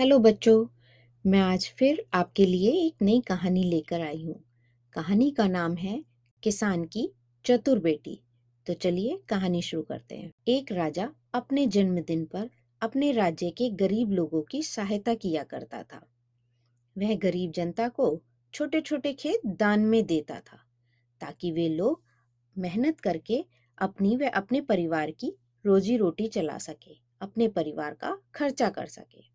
Hello बच्चों, मैं आज फिर आपके लिए एक नई कहानी लेकर आई हूँ। कहानी का नाम है किसान की चतुर बेटी। तो चलिए कहानी शुरू करते हैं। एक राजा अपने जन्मदिन पर अपने राज्य के गरीब लोगों की सहायता किया करता था। वह गरीब जनता को छोटे छोटे खेत दान में देता था, ताकि वे लोग मेहनत करके अपनी व अपने परिवार की रोजी रोटी चला सके, अपने परिवार का खर्चा कर सके।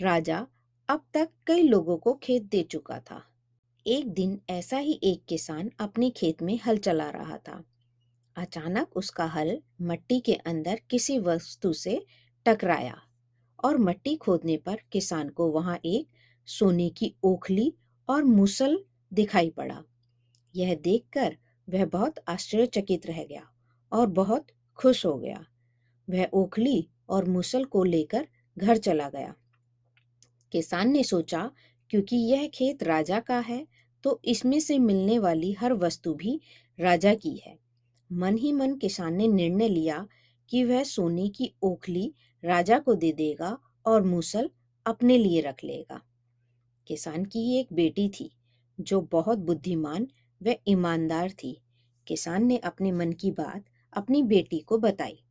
राजा अब तक कई लोगों को खेत दे चुका था। एक दिन ऐसा ही एक किसान अपने खेत में हल चला रहा था। अचानक उसका हल मट्टी के अंदर किसी वस्तु से टकराया और मट्टी खोदने पर किसान को वहाँ एक सोने की ओखली और मुसल दिखाई पड़ा। यह देखकर वह बहुत आश्चर्यचकित रह गया और बहुत खुश हो गया। वह ओखली और मुसल को लेकर घर चला गया। किसान ने सोचा, क्योंकि यह खेत राजा का है तो इसमें से मिलने वाली हर वस्तु भी राजा की है। मन ही मन किसान ने निर्णय लिया कि वह सोने की ओखली राजा को दे देगा और मूसल अपने लिए रख लेगा। किसान की एक बेटी थी, जो बहुत बुद्धिमान व ईमानदार थी। किसान ने अपने मन की बात अपनी बेटी को बताई।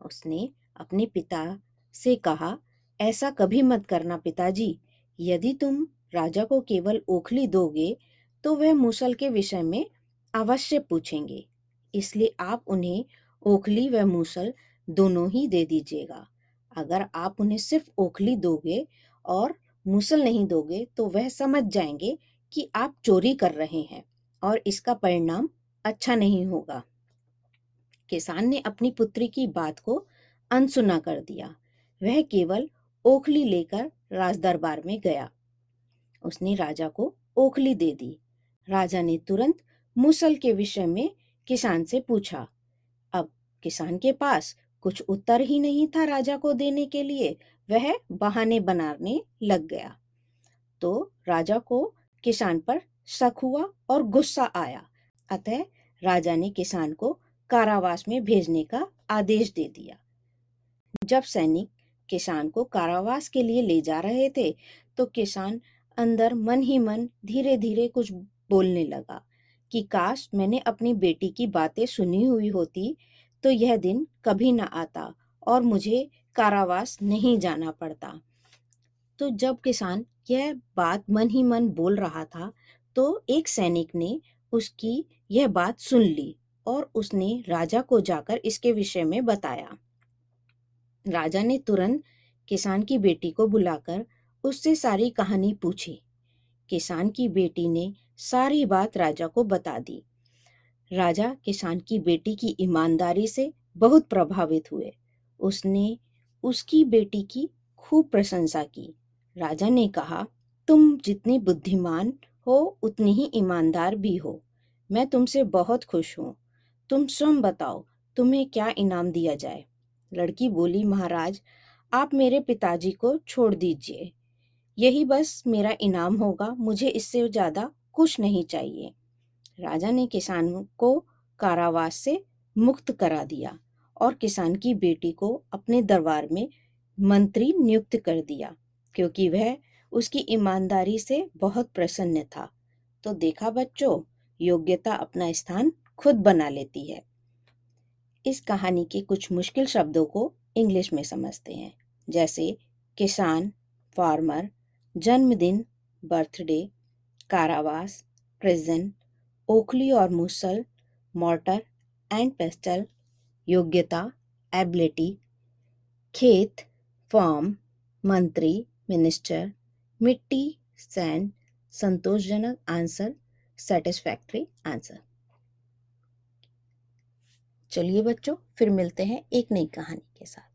उसने अपने पिता से कहा ऐसा कभी मत करना पिताजी। यदि तुम राजा को केवल ओखली दोगे तो वह मूसल के विषय में अवश्य पूछेंगे। इसलिए आप उन्हें ओखली व मूसल दोनों ही दे दीजिएगा। अगर आप उन्हें सिर्फ़ ओखली दोगे और मूसल नहीं दोगे तो वह समझ जाएँगे कि आप चोरी कर रहे हैं और इसका परिणाम अच्छा नहीं होगा। किसान ने अपनी पुत्री की बात को अनसुना कर दिया। वह केवल ओखली लेकर राज दरबार में गया। उसने राजा को ओखली दे दी। राजा ने तुरंत मुसल के विषय में किसान से पूछा। अब किसान के पास कुछ उत्तर ही नहीं था राजा को देने के लिए। वह बहाने बनाने लग गया। तो राजा को किसान पर शक हुआ और गुस्सा आया। अतः राजा ने किसान को कारावास में भेजने का आदेश दे दिया। जब सैनिक किसान को कारावास के लिए ले जा रहे थे तो किसान अंदर मन ही मन धीरे धीरे कुछ बोलने लगा कि, काश मैंने अपनी बेटी की बातें सुनी हुई होती तो यह दिन कभी ना आता और मुझे कारावास नहीं जाना पड़ता। तो जब किसान यह बात मन ही मन बोल रहा था तो एक सैनिक ने उसकी यह बात सुन ली और उसने राजा को जाकर इसके विषय में बताया। राजा ने तुरंत किसान की बेटी को बुलाकर उससे सारी कहानी पूछी। किसान की बेटी ने सारी बात राजा को बता दी। राजा किसान की बेटी की ईमानदारी से बहुत प्रभावित हुए। उसने उसकी बेटी की खूब प्रशंसा की। राजा ने कहा, तुम जितनी बुद्धिमान हो, उतनी ही ईमानदार भी हो। मैं तुमसे बहुत खुश हूँ। तुम स्वयं बताओ, तुम्हें क्या इनाम दिया जाए? लड़की बोली, महाराज, आप मेरे पिताजी को छोड़ दीजिए। यही बस मेरा इनाम होगा, मुझे इससे ज़्यादा कुछ नहीं चाहिए। राजा ने किसान को कारावास से मुक्त करा दिया और किसान की बेटी को अपने दरबार में मंत्री नियुक्त कर दिया, क्योंकि वह उसकी ईमानदारी से बहुत प्रसन्न था। तो देखा बच्चों, योग्यता अपना स्थान खुद बना लेती है। इस कहानी के कुछ मुश्किल शब्दों को इंग्लिश में समझते हैं। जैसे, किसान, फार्मर, जन्मदिन, बर्थडे, कारावास प्रिजन ओखली और मुसल, मॉर्टर एंड पेस्टल, योग्यता, एबिलिटी, खेत, फॉर्म, मंत्री, मिनिस्टर, मिट्टी सैंड संतोषजनक आंसर सेटिस्फैक्ट्री आंसर। चलिए बच्चों फिर मिलते हैं एक नई कहानी के साथ।